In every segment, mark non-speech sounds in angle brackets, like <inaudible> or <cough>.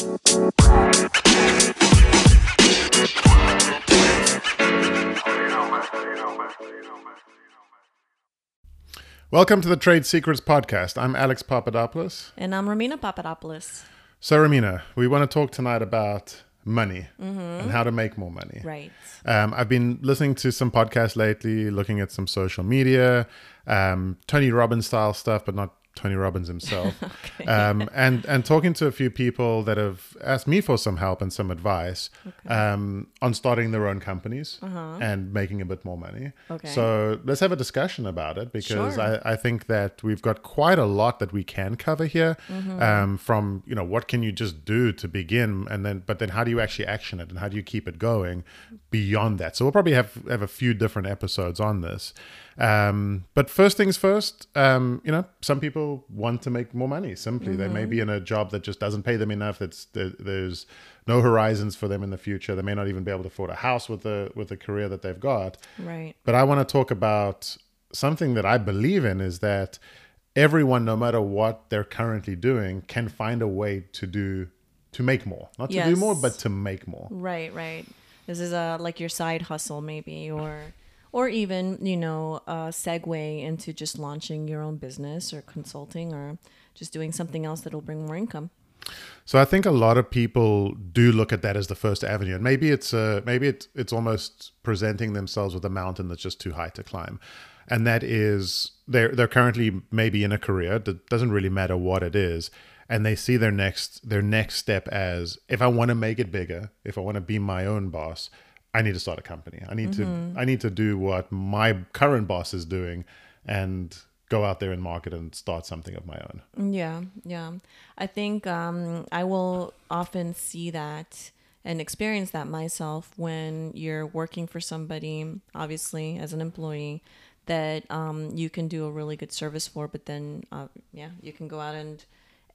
Welcome to the Trade Secrets Podcast. I'm Alex Papadopoulos. And I'm Romina Papadopoulos. So, Romina, we want to talk tonight about money and how to make more money. Right. Um, I've been listening to some podcasts lately, looking at some social media, um, Tony Robbins style stuff, but not Tony Robbins himself, <laughs> um, and and talking to a few people that have asked me for some help and some advice um, on starting their own companies and making a bit more money. Okay. So let's have a discussion about it because Sure. I, I think that we've got quite a lot that we can cover here. Mm-hmm. Um, from you know what can you just do to begin, and then but then how do you actually action it, and how do you keep it going beyond that? So we'll probably have have a few different episodes on this. Um, but first things first, um, you know, some people want to make more money. Simply, they may be in a job that just doesn't pay them enough. That's there, there's no horizons for them in the future. They may not even be able to afford a house with the with the career that they've got. Right. But I want to talk about something that I believe in is that everyone, no matter what they're currently doing, can find a way to do to make more. Not to do more, but to make more. Right, right. This is a like your side hustle maybe or or even, you know, a segue into just launching your own business or consulting or just doing something else that'll bring more income. So I think a lot of people do look at that as the first avenue, and maybe it's uh, maybe it's it's almost presenting themselves with a mountain that's just too high to climb, and that is they're they're currently maybe in a career that doesn't really matter what it is, and they see their next their next step as if I want to make it bigger, if I want to be my own boss, I need to start a company. I need to I need to do what my current boss is doing, and go out there and market and start something of my own. Yeah, yeah. I think um, I will often see that and experience that myself when you're working for somebody, obviously as an employee, that um, you can do a really good service for. But then, uh, yeah, you can go out and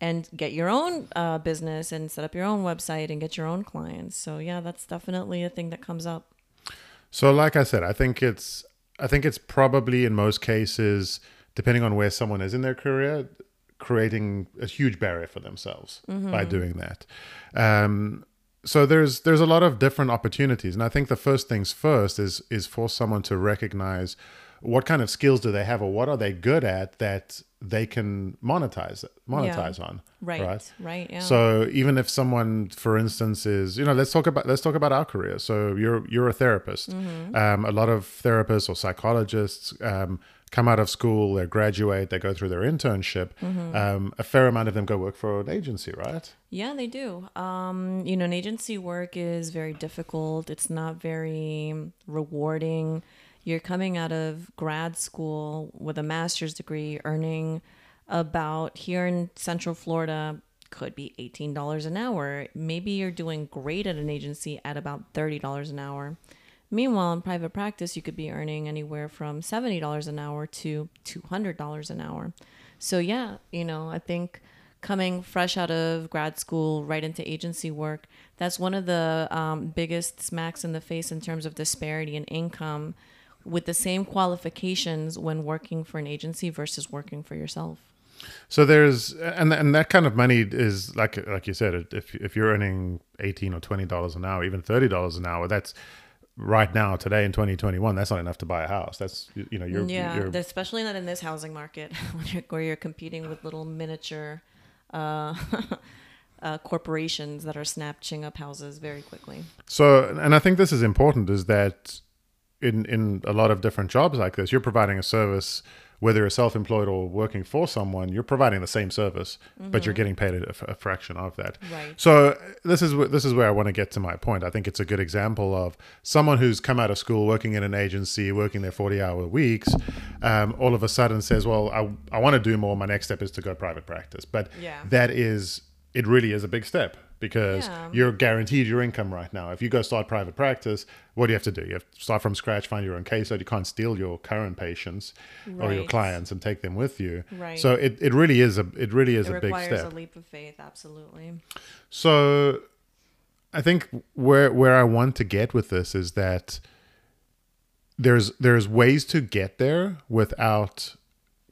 and get your own uh, business and set up your own website and get your own clients. So yeah, that's definitely a thing that comes up. So, like I said, I think it's I think it's probably in most cases, depending on where someone is in their career, creating a huge barrier for themselves by doing that. Um, so there's there's a lot of different opportunities, and I think the first things first is is for someone to recognize what kind of skills do they have, or what are they good at that they can monetize it, monetize on. Right, Right. right, yeah. So even if someone, for instance, is you know, let's talk about let's talk about our career. So you're you're a therapist. Mm-hmm. Um, a lot of therapists or psychologists um, come out of school, they graduate, they go through their internship. Mm-hmm. Um, a fair amount of them go work for an agency, right? Yeah, they do. Um, you know, an agency work is very difficult. It's not very rewarding. You're coming out of grad school with a master's degree, earning about here in Central Florida could be $18 an hour. Maybe you're doing great at an agency at about $30 an hour. Meanwhile, in private practice, you could be earning anywhere from $70 an hour to $200 an hour. So, yeah, you know, I think coming fresh out of grad school right into agency work, that's one of the um, biggest smacks in the face in terms of disparity in income with the same qualifications when working for an agency versus working for yourself. So there's and and that kind of money is like like you said, if if you're earning eighteen or twenty dollars an hour, even thirty dollars an hour, that's right now today in 2021 that's not enough to buy a house that's you know you're, yeah, you're especially not in this housing market <laughs> when you're, where you're competing with little miniature uh, <laughs> uh, corporations that are snatching up houses very quickly. So, and I think this is important is that in in a lot of different jobs like this, you're providing a service, whether you're self-employed or working for someone, you're providing the same service, but you're getting paid a, a fraction of that. Right. So this is this is where I want to get to my point. I think it's a good example of someone who's come out of school, working in an agency, working their 40-hour weeks, um, all of a sudden says, "Well, I I want to do more. My next step is to go private practice." But Yeah. that is it really is a big step because Yeah. you're guaranteed your income right now. If you go start private practice, what do you have to do? You have to start from scratch, find your own caseload. You can't steal your current patients or your clients and take them with you. Right. So it, it really is a it really is It a big requires step. a leap of faith, absolutely. So I think where where I want to get with this is that there's there's ways to get there without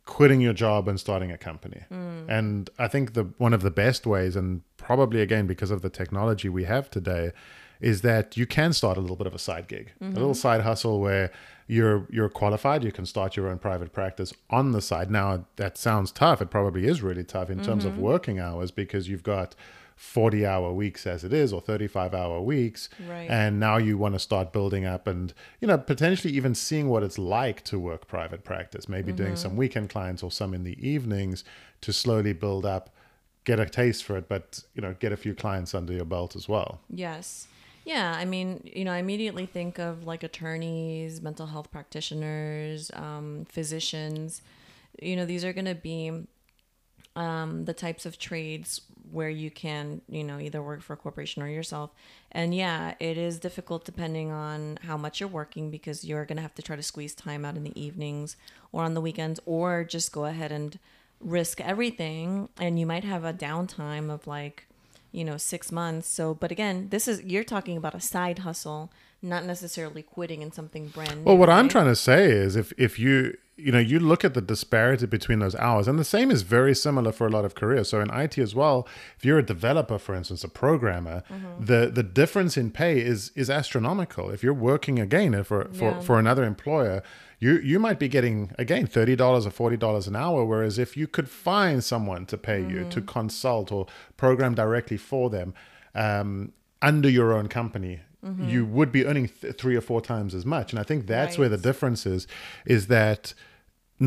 quitting your job and starting a company. Mm. And I think the one of the best ways, and probably again because of the technology we have today, is that you can start a little bit of a side gig, a Mm-hmm. little side hustle where you're you're qualified. You can start your own private practice on the side. Now that sounds tough. It probably is really tough in terms Mm-hmm. of working hours because you've got 40 hour weeks as it is or 35 hour weeks Right. and now you want to start building up and you know potentially even seeing what it's like to work private practice maybe doing some weekend clients or some in the evenings to slowly build up get a taste for it but you know get a few clients under your belt as well Yes. Yeah, I mean, you know, I immediately think of like attorneys, mental health practitioners, um, physicians. You know, these are going to be um, the types of trades where you can, you know, either work for a corporation or yourself. And yeah, it is difficult depending on how much you're working because you're going to have to try to squeeze time out in the evenings or on the weekends or just go ahead and risk everything. And you might have a downtime of like, you know, six months. So, but again, this is, you're talking about a side hustle, not necessarily quitting in something brand new. Well, what I'm trying to say is if if you you know you look at the disparity between those hours, and the same is very similar for a lot of careers. So in IT as well, if you're a developer, for instance, a programmer, Mm-hmm. the the difference in pay is is astronomical. If you're working again for for, Yeah. for another employer. You, you might be getting again thirty dollars or forty dollars an hour, whereas if you could find someone to pay you to Mm-hmm. consult or program directly for them um, under your own company, Mm-hmm. you would be earning th- three or four times as much. And I think that's where the difference is, is that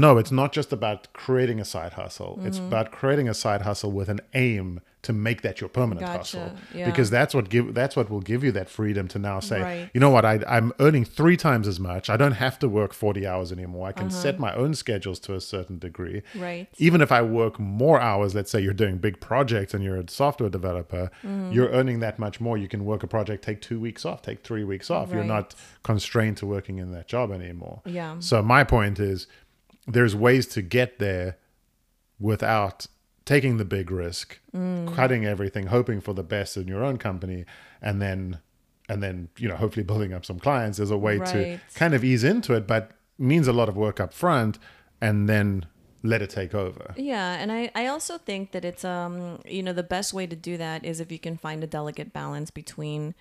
no, it's not just about creating a side hustle. It's Mm-hmm. about creating a side hustle with an aim to make that your permanent Gotcha. hustle. Yeah. Because that's what give that's what will give you that freedom to now say, Right. you know what, I, I'm earning three times as much. I don't have to work 40 hours anymore. I can Uh-huh. set my own schedules to a certain degree Right. even if I work more hours, let's say you're doing big projects and you're a software developer, Mm-hmm. you're earning that much more. You can work a project, take two weeks off, take three weeks off. You're not constrained to working in that job anymore. Yeah. So my point is there's ways to get there without taking the big risk, Mm. cutting everything, hoping for the best in your own company, and then and then you know hopefully building up some clients. There's a way to kind of ease into it, but means a lot of work up front, and then let it take over. Yeah, and I, I also think that it's um you know the best way to do that is if you can find a delicate balance between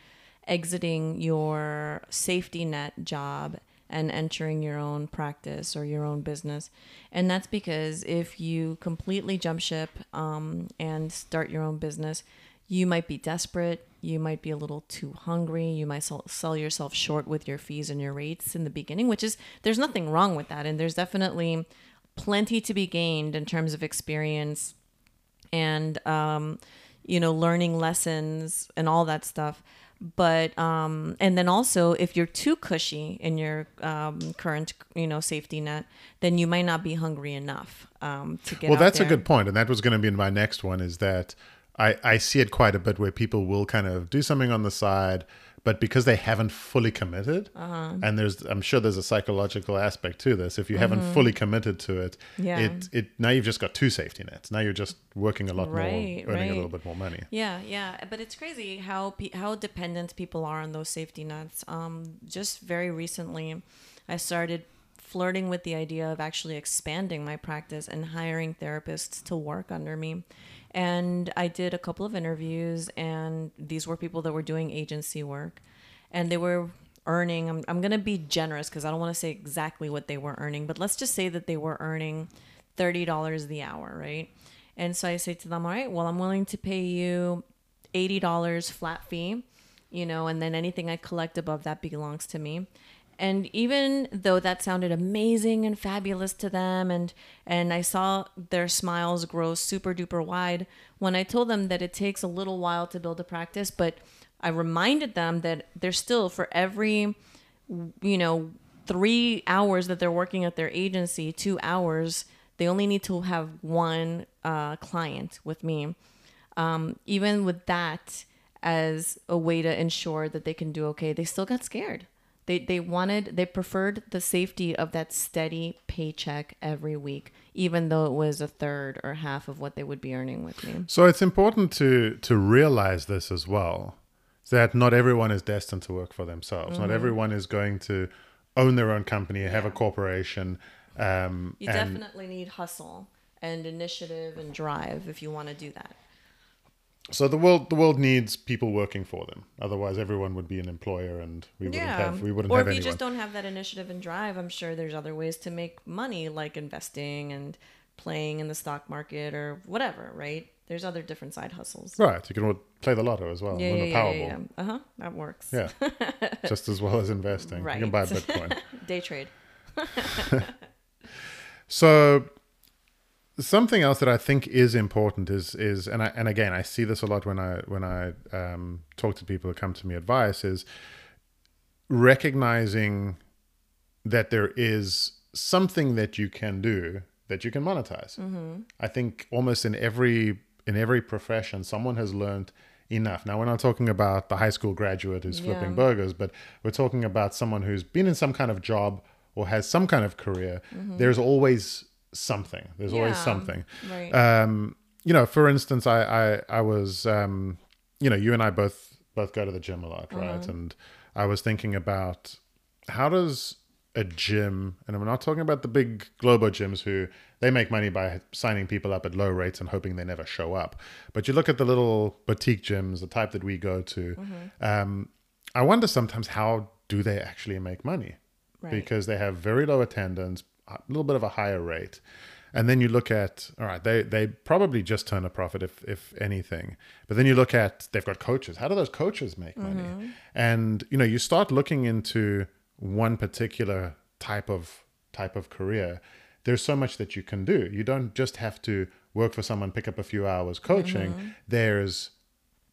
exiting your safety net job and entering your own practice or your own business. And that's because if you completely jump ship um, and start your own business, you might be desperate. You might be a little too hungry. You might sell, yourself short with your fees and your rates in the beginning, which is, there's nothing wrong with that. And there's definitely plenty to be gained in terms of experience and, um, you know, learning lessons and all that stuff but um and then also if you're too cushy in your um current you know safety net then you might not be hungry enough um to get well that's a good point and that was going to be in my next one is that I, I see it quite a bit where people will kind of do something on the side but because they haven't fully committed Uh-huh. and there's i'm sure there's a psychological aspect to this if you haven't fully committed to it Mm-hmm. Yeah. it it now you've just got two safety nets now you're just working a lot Right, more earning a little bit more money Yeah, yeah, but it's crazy how pe- how dependent people are on those safety nets. Um, just very recently, I started flirting with the idea of actually expanding my practice and hiring therapists to work under me. And I did a couple of interviews, and these were people that were doing agency work, and they were earning. I'm, I'm gonna be generous because I don't want to say exactly what they were earning, but let's just say that they were earning thirty dollars the hour, right? And so I say to them, all right, well, I'm willing to pay you $80 flat fee, you know, and then anything I collect above that belongs to me. And even though that sounded amazing and fabulous to them and and I saw their smiles grow super duper wide when I told them that it takes a little while to build a practice, but I reminded them that there's still for every you know, three hours that they're working at their agency, two hours, they only need to have one uh, client with me. Um, even with that as a way to ensure that they can do okay, they still got scared. They, they wanted, they preferred the safety of that steady paycheck every week, even though it was a third or half of what they would be earning with me. So it's important to to realize this as well, that not everyone is destined to work for themselves. Mm-hmm. Not everyone is going to own their own company, have a corporation, Um, You and definitely need hustle and initiative and drive if you want to do that. So the world the world needs people working for them. Otherwise, everyone would be an employer, and we wouldn't have we wouldn't or have if you just don't have that initiative and drive, I'm sure there's other ways to make money, like investing and playing in the stock market or whatever. Right? There's other different side hustles. Right, you can play the lotto as well, Yeah, yeah, yeah, yeah, yeah. Uh huh. That works. Yeah, just as well as investing. Right. You can buy Bitcoin. <laughs> Day trade. <laughs> <laughs> So something else that I think is important is is and I, and again I see this a lot when I when I um, talk to people who come to me advice is recognizing that there is something that you can do that you can monetize. I think almost in every in every profession someone has learned enough. Now we're not talking about the high school graduate who's flipping Yeah. burgers, but we're talking about someone who's been in some kind of job or has some kind of career. There's always something. There's always something. Right. Um, you know, for instance, I I, I was um, you know, you and I both both go to the gym a lot, right? And I was thinking about how does a gym, and I'm not talking about the big globo gyms who they make money by signing people up at low rates and hoping they never show up. But you look at the little boutique gyms, the type that we go to. Um, I wonder sometimes how do they actually make money? Right. Because they have very low attendance, a little bit of a higher rate. And then you look at all right, they they probably just turn a profit if if anything. But then you look at they've got coaches. How do those coaches make money? Mm-hmm. And you know, you start looking into one particular type of type of career. There's so much that you can do. You don't just have to work for someone, pick up a few hours coaching. Mm-hmm. There's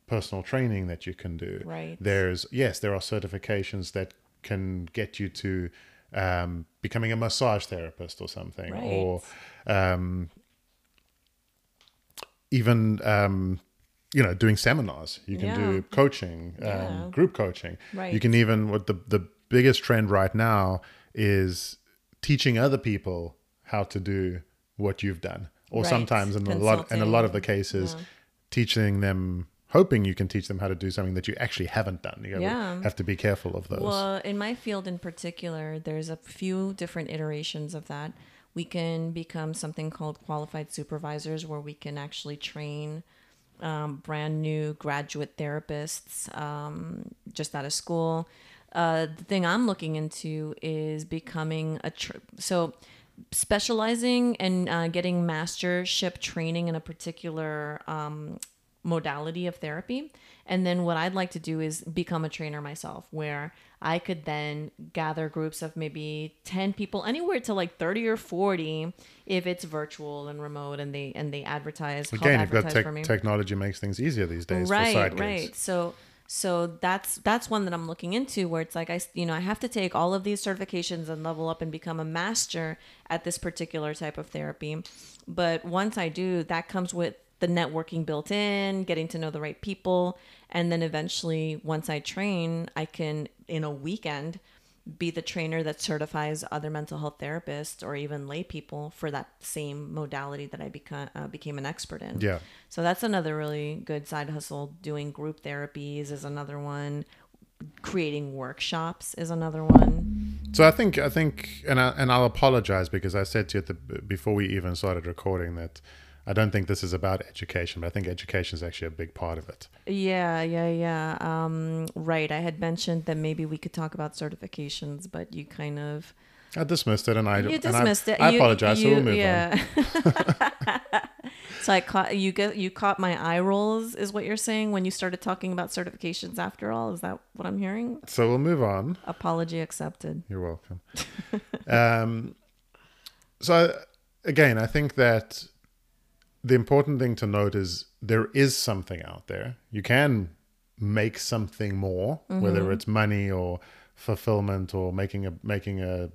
personal training that you can do. Right. There's yes, there are certifications that can get you to um, becoming a massage therapist or something, Right. or um, even um, you know doing seminars. You can Yeah. do coaching, um, Yeah. group coaching. You can even what the the biggest trend right now is teaching other people how to do what you've done, or Right. sometimes in a lot in a lot of the cases, teaching them. Hoping you can teach them how to do something that you actually haven't done. You Yeah. have to be careful of those. Well, in my field in particular, there's a few different iterations of that. We can become something called qualified supervisors, where we can actually train um, brand new graduate therapists um, just out of school. Uh, the thing I'm looking into is becoming a tr- so specializing and uh, getting mastership training in a particular um, modality of therapy. And then what I'd like to do is become a trainer myself, where I could then gather groups of maybe 10 people, anywhere to like 30 or 40, if it's virtual and remote and they and they advertise. Again, you've got tech for me technology makes things easier these days for right gigs. right so so that's that's one that i'm looking into where it's like i you know i have to take all of these certifications and level up and become a master at this particular type of therapy but once i do that comes with the networking built in getting to know the right people and then eventually once i train i can in a weekend be the trainer that certifies other mental health therapists or even lay people for that same modality that I become uh, became an expert in. Yeah. So that's another really good side hustle. Doing group therapies is another one. Creating workshops is another one. So I think I think, and I, and I'll apologize because I said to you at the before we even started recording that I don't think this is about education, but I think education is actually a big part of it. Yeah, yeah, yeah. Um, right. I had mentioned that maybe we could talk about certifications, but you kind of I dismissed it, and I you and I- dismissed it. I You- apologize. so you- we'll move on. yeah. <laughs> so I caught you. Get you caught my eye rolls, is what you're saying when you started talking about certifications. After all, is that what I'm hearing? So we'll move on. Apology accepted. You're welcome. <laughs> um, so again, I think that the important thing to note is there is something out there. You can make something more, whether it's money or fulfillment or making a making a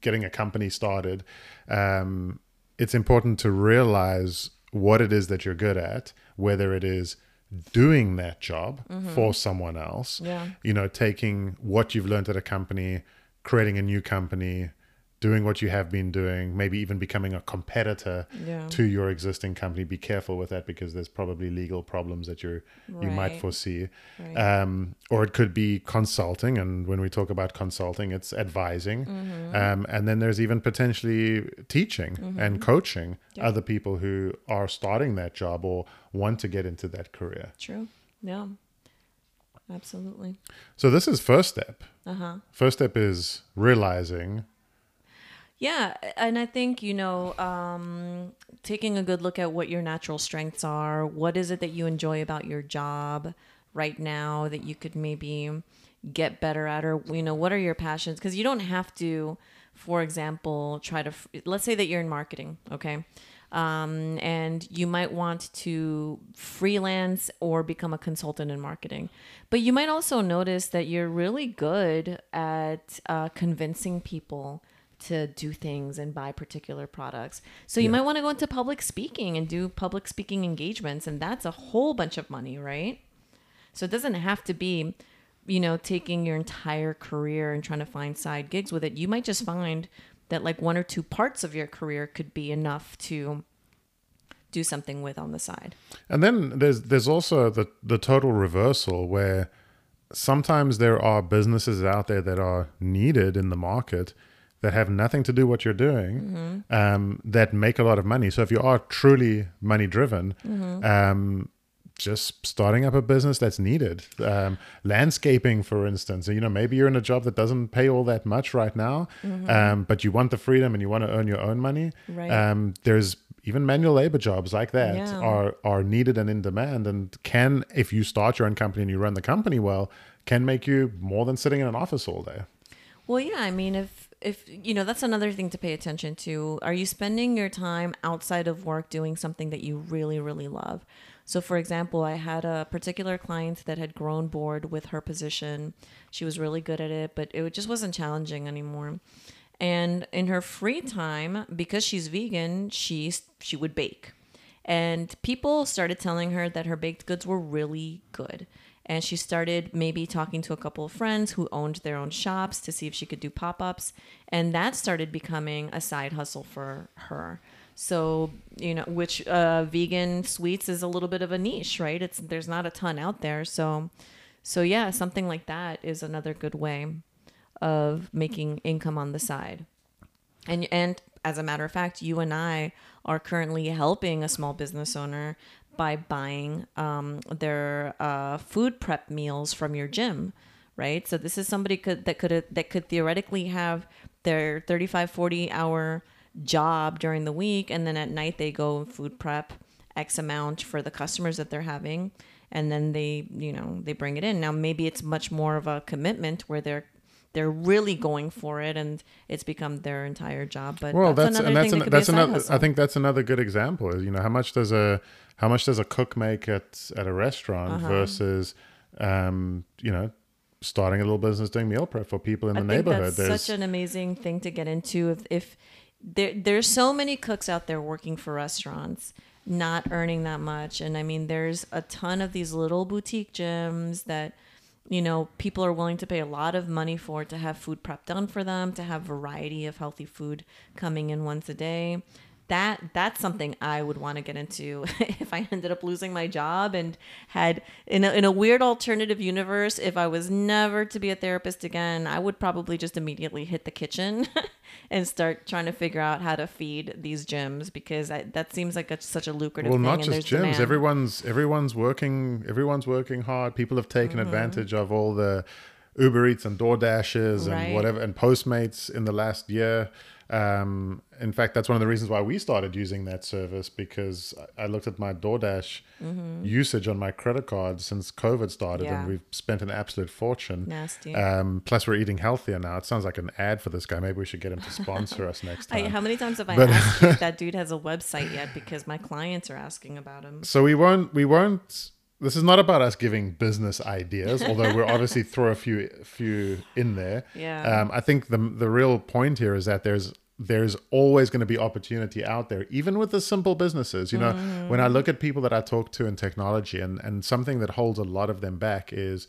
getting a company started. Um, it's important to realize what it is that you're good at, whether it is doing that job for someone else Yeah. you know, taking what you've learned at a company, creating a new company, doing what you have been doing, maybe even becoming a competitor Yeah. to your existing company. Be careful with that because there's probably legal problems that you're you might foresee. Right. Um, or it could be consulting, and when we talk about consulting, it's advising, Mm-hmm. um, and then there's even potentially teaching and coaching Yeah. other people who are starting that job or want to get into that career. True. Yeah. Absolutely. So this is first step. Uh huh. First step is realizing Yeah, and I think you know, um, taking a good look at what your natural strengths are. What is it that you enjoy about your job right now that you could maybe get better at, or you know, what are your passions? Because you don't have to, for example, try to. Let's say that you're in marketing, okay. Um, and you might want to freelance or become a consultant in marketing. But you might also notice that you're really good at uh, convincing people to do things and buy particular products. So you Yeah. might want to go into public speaking and do public speaking engagements, and that's a whole bunch of money, right? So it doesn't have to be, you know, taking your entire career and trying to find side gigs with it. You might just find that like one or two parts of your career could be enough to do something with on the side. And then there's there's also the the total reversal where sometimes there are businesses out there that are needed in the market that have nothing to do what you're doing um, that make a lot of money. So if you are truly money driven, um, just starting up a business that's needed. Um, landscaping, for instance, you know, maybe you're in a job that doesn't pay all that much right now, um, but you want the freedom and you want to earn your own money. Right. Um, there's even manual labor jobs like that Yeah. are are needed and in demand, and can, if you start your own company and you run the company well, can make you more than sitting in an office all day. Well, yeah, I mean, if if you know, that's another thing to pay attention to. Are you spending your time outside of work doing something that you really, really love? So, for example, I had a particular client that had grown bored with her position. She was really good at it, but it just wasn't challenging anymore. And in her free time, because she's vegan, she she would bake. And people started telling her that her baked goods were really good. And she started maybe talking to a couple of friends who owned their own shops to see if she could do pop ups. And that started becoming a side hustle for her. So, you know, which uh, vegan sweets is a little bit of a niche, right? It's there's not a ton out there. So, so yeah, something like that is another good way of making income on the side. And and as a matter of fact, you and I are currently helping a small business owner by buying um, their uh, food prep meals from your gym, right? So this is somebody could that could that could theoretically have their 35 40 hour job during the week and then at night they go food prep x amount for the customers that they're having and then they you know they bring it in now maybe it's much more of a commitment where they're they're really going for it and it's become their entire job but Well, that's, that's, another and that's thing an, that that's another. hustle. I think that's another good example. Is you know how much does a how much does a cook make at at a restaurant Uh-huh. versus um, you know starting a little business doing meal prep for people in I the think neighborhood. that's There's such an amazing thing to get into. If, if there, there's so many cooks out there working for restaurants, not earning that much, and I mean, there's a ton of these little boutique gyms that you know people are willing to pay a lot of money for to have food prep done for them, to have variety of healthy food coming in once a day. That that's something I would want to get into <laughs> if I ended up losing my job and had in a, in a weird alternative universe. If I was never to be a therapist again, I would probably just immediately hit the kitchen <laughs> and start trying to figure out how to feed these gyms because I, that seems like a, such a lucrative well, not just gyms. demand. Everyone's everyone's working. Everyone's working hard. People have taken Mm-hmm. advantage of all the Uber Eats and DoorDashes and whatever and Postmates in the last year. Um, in fact, that's one of the reasons why we started using that service because I I looked at my DoorDash usage on my credit card since COVID started, Mm-hmm. Yeah. and we've spent an absolute fortune. Nasty. Um, plus, we're eating healthier now. It sounds like an ad for this guy. Maybe we should get him to sponsor us next <laughs> I, time. how many times have I asked if <laughs> that dude has a website yet? Because my clients are asking about him. So we won't we won't this is not about us giving business ideas, although we'll obviously <laughs> throw a few few in there. Yeah. Um, I think the the real point here is that there's there's always going to be opportunity out there, even with the simple businesses. You know, when I look at people that I talk to in technology, and and something that holds a lot of them back is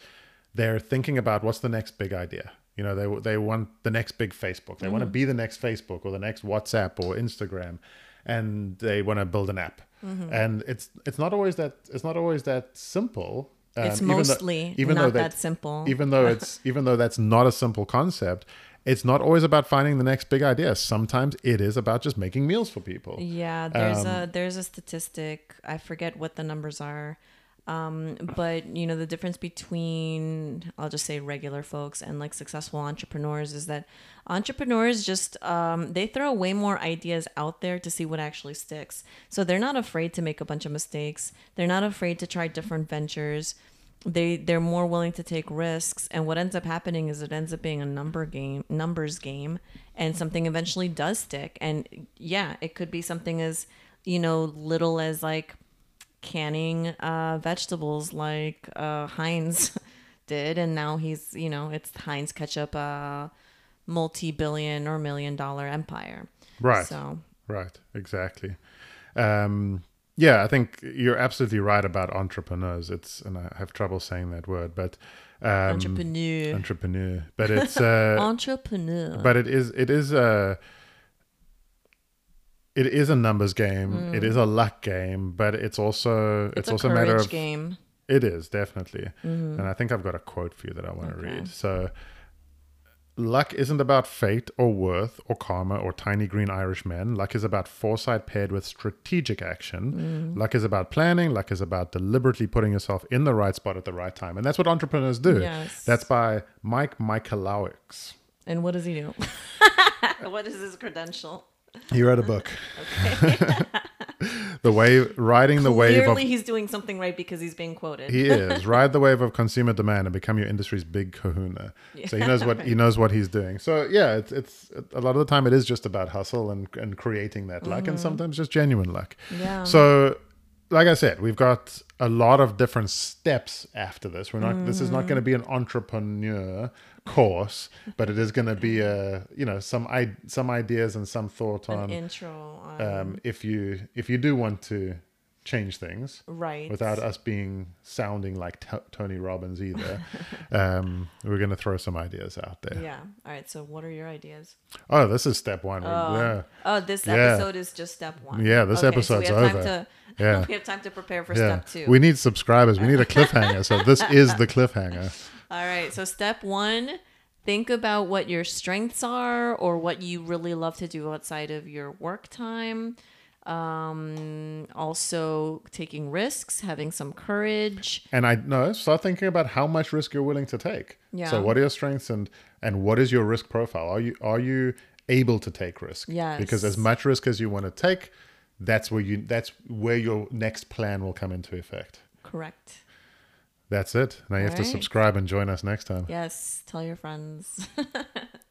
they're thinking about what's the next big idea. You know, they they want the next big Facebook. They want Mm-hmm. to be the next Facebook or the next WhatsApp or Instagram, and they want to build an app. Mm-hmm. And it's it's not always that it's not always that simple. It's Um, even though- mostly even though not they- that simple. even though it's <laughs> even though that's not a simple concept it's not always about finding the next big idea sometimes it is about just making meals for people Yeah, there's Um, a there's a statistic. I forget what the numbers are, um, but you know the difference between I'll just say regular folks and like successful entrepreneurs is that entrepreneurs just um, they throw way more ideas out there to see what actually sticks. So they're not afraid to make a bunch of mistakes. They're not afraid to try different ventures. They they're more willing to take risks, and what ends up happening is it ends up being a number game, numbers game, and something eventually does stick. And yeah, it could be something as you know little as like canning uh, vegetables, like uh, Heinz <laughs> did, and now he's you know it's Heinz ketchup, uh, multi-billion or million dollar empire. right. So right. Exactly. Um yeah i think you're absolutely right about entrepreneurs. It's and i have trouble saying that word but um entrepreneur, entrepreneur. But it's uh <laughs> entrepreneur. but it is it is a it is a numbers game it is mm. a luck game but it's also it's, it's, a also a courage matter of game. It is definitely, mm-hmm. and I think I've got a quote for you that I want to Okay. read. So, luck isn't about fate or worth or karma or tiny green Irish men. Luck is about foresight paired with strategic action. Mm. Luck is about planning. Luck is about deliberately putting yourself in the right spot at the right time, and that's what entrepreneurs do. Yes. That's by Mike Michalowicz. And what does he do? <laughs> what is his credential? He wrote a book. <laughs> the wave, riding the wave of Clearly, he's doing something right because he's being quoted. He is <laughs> ride the wave of consumer demand and become your industry's big Kahuna. So he knows what he knows what he's doing. So yeah, it's it's a lot of the time it is just about hustle and and creating that luck, and mm. sometimes just genuine luck. Yeah. So, like I said, we've got a lot of different steps after this. We're not. This is not going to be an entrepreneur course, but it is going to be a you know some i some ideas and some thought An on intro. On, um, if you if you do want to change things right. without us being sounding like t- Tony Robbins either. <laughs> um, we're going to throw some ideas out there. Yeah. All right. So, what are your ideas? Oh, this is step one. Oh. Yeah. Oh, this Yeah. episode is just step one. Yeah, this Okay, episode's so over. Yeah. <laughs> we have time to prepare for Yeah. step two. We need subscribers. We need a cliffhanger. so this <laughs> is the cliffhanger. All right. So, step one think about what your strengths are or what you really love to do outside of your work time. Um, also, taking risks, having some courage. And I know, start thinking about how much risk you're willing to take. Yeah. So what are your strengths and and what is your risk profile? Are you are you able to take risk? Yes. Because as much risk as you want to take, that's where you that's where your next plan will come into effect. Correct. That's it. Now you have to subscribe and join us next time. Yes. Tell your friends. <laughs>